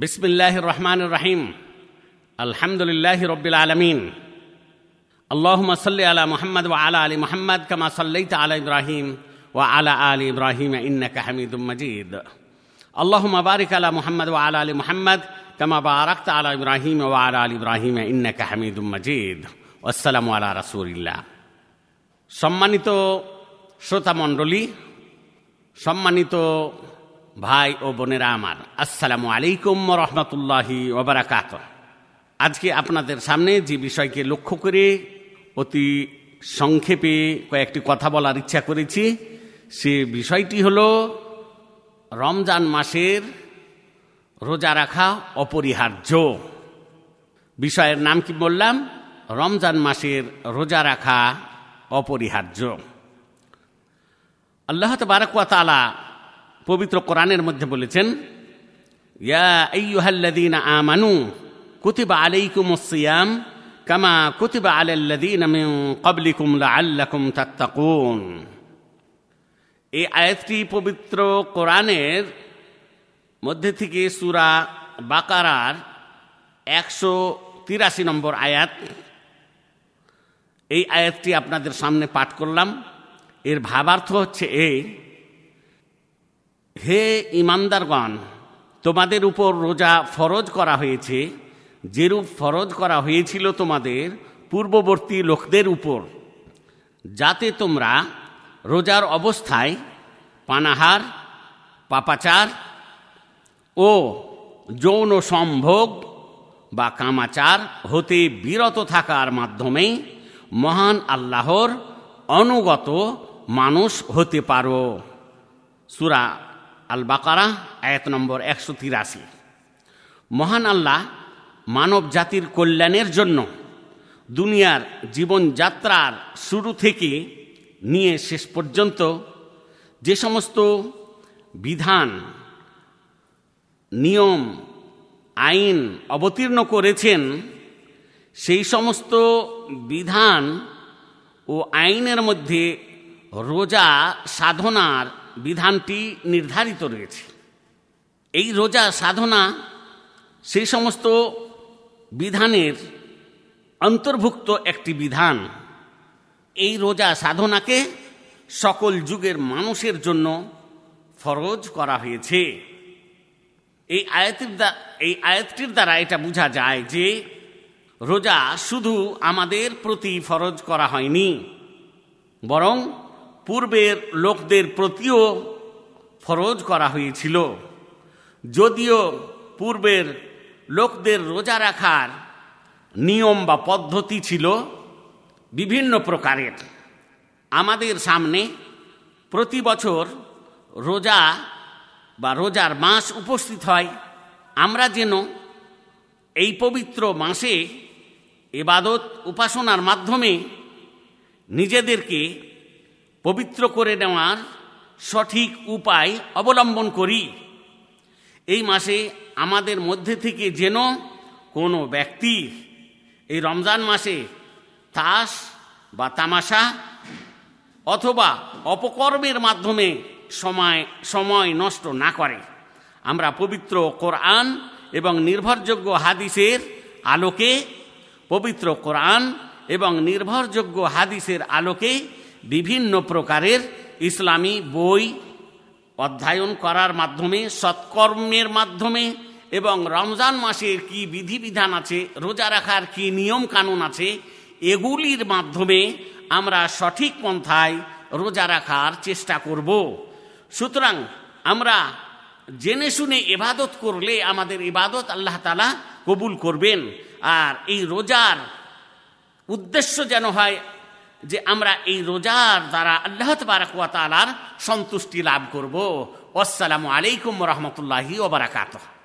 বিসমিল্লাহ রহমান রাহিম আলহামদুলিল্লাহ রবিল আলমিন আল্লাহম সাল্লি আলা মোহাম্মদ ওয়া আলা আলী মোহাম্মদ কামা সাল্লাইত আলা ইব্রাহিম ওয়া আলা আলী ইব্রাহিম ইন্নাকা হামিদুম মজিদ। আল্লাহম বারিক আলা মোহাম্মদ ওয়া আলা আলী মোহাম্মদ কামা বারাকত আলা ইব্রাহিম ওয়া আলা আলী ইব্রাহিম ইন্নাকা হামিদুম মজিদ। আসসালামু আলা রাসুলিল্লাহ। সম্মানিত শ্রোতামণ্ডলী, সম্মানিত ভাই ও বোনেরা আমার, আসসালামু আলাইকুম রহমতুল্লাহি ওবরাকাত আজকে আপনাদের সামনে যে বিষয়কে লক্ষ্য করে অতি সংক্ষেপে কয়েকটি কথা বলার ইচ্ছা করেছি, সে বিষয়টি হল রমজান মাসের রোজা রাখা অপরিহার্য। বিষয়ের নাম কি বললাম? রমজান মাসের রোজা রাখা অপরিহার্য। আল্লাহ তবারকুয়া তালা পবিত্র কোরআনের মধ্যে বলেছেন, ইয়া আমানু কুতিবা আলাইকুমুস সিয়াম কামা কুতিবা আলাল্লাযীনা মিন ক্বাবলিকুম লাআল্লাকুম তাত্তাকুন। এই আয়াতটি পবিত্র কোরআনের মধ্যে থেকে সুরা বাকারার একশো তিরাশি নম্বর আয়াত। এই আয়াতটি আপনাদের সামনে পাঠ করলাম। এর ভাবার্থ হচ্ছে এই হে ইমানদারগণ, তোমাদের উপর রোজা ফরজ করা হয়েছে, যেরূপ ফরজ করা হয়েছিল তোমাদের পূর্ববর্তী লোকদের উপর, যাতে তোমরা রোজার অবস্থায় পানাহার, পাপাচার ও যৌন সম্ভোগ বা কামাচার হতে বিরত থাকার মাধ্যমে মহান আল্লাহর অনুগত মানুষ হতে পারো। সুরা আল বাকারা এক নম্বর একশো তিরাশি। মহান আল্লাহ মানব জাতির কল্যাণের জন্য দুনিয়ার জীবনযাত্রার শুরু থেকে নিয়ে শেষ পর্যন্ত যে সমস্ত বিধান, নিয়ম, আইন অবতীর্ণ করেছেন, সেই সমস্ত বিধান ও আইনের মধ্যে রোজা সাধনার বিধানটি নির্ধারিত রয়েছে। এই রোজা সাধনা সেই সমস্ত বিধানের অন্তর্ভুক্ত একটি বিধান। এই রোজা সাধনাকে সকল যুগের মানুষের জন্য ফরজ করা হয়েছে। এই আয়াতের এই আয়াতটির দ্বারা এটা বোঝা যায় যে রোজা শুধু আমাদের প্রতি ফরজ করা হয়নি, বরং পূর্বের লোকদের প্রতিও ফরজ করা হয়েছিল। যদিও পূর্বের লোকদের রোজা রাখার নিয়ম বা পদ্ধতি ছিল বিভিন্ন প্রকারের। আমাদের সামনে প্রতি বছর রোজা বা রোজার মাস উপস্থিত হয়। আমরা যেন এই পবিত্র মাসে এবাদত উপাসনার মাধ্যমে নিজেদেরকে পবিত্র করে নেওয়ার সঠিক উপায় অবলম্বন করি। এই মাসে আমাদের মধ্যে থেকে যেন কোনো ব্যক্তি এই রমজান মাসে তাস বা তামাশা অথবা অপকর্মের মাধ্যমে সময় সময় নষ্ট না করে। আমরা পবিত্র কোরআন এবং নির্ভরযোগ্য হাদিসের আলোকে, পবিত্র কোরআন এবং নির্ভরযোগ্য হাদিসের আলোকে বিভিন্ন প্রকারের ইসলামী বই অধ্যয়ন করার মাধ্যমে, সৎকর্মের মাধ্যমে এবং রমজান মাসের কি বিধিবিধান আছে, রোজা রাখার কি নিয়ম কানুন আছে, এগুলির মাধ্যমে আমরা সঠিক পন্থায় রোজা রাখার চেষ্টা করব। সুতরাং আমরা জেনে শুনে এবাদত করলে আমাদের ইবাদত আল্লাহ তালা কবুল করবেন। আর এই রোজার উদ্দেশ্য যেন হয় যে আমরা এই রোজার দ্বারা আল্লাহ তালার সন্তুষ্টি লাভ করব। আসসালামু আলাইকুম রহমতুল্লাহি ওবরাকাতহ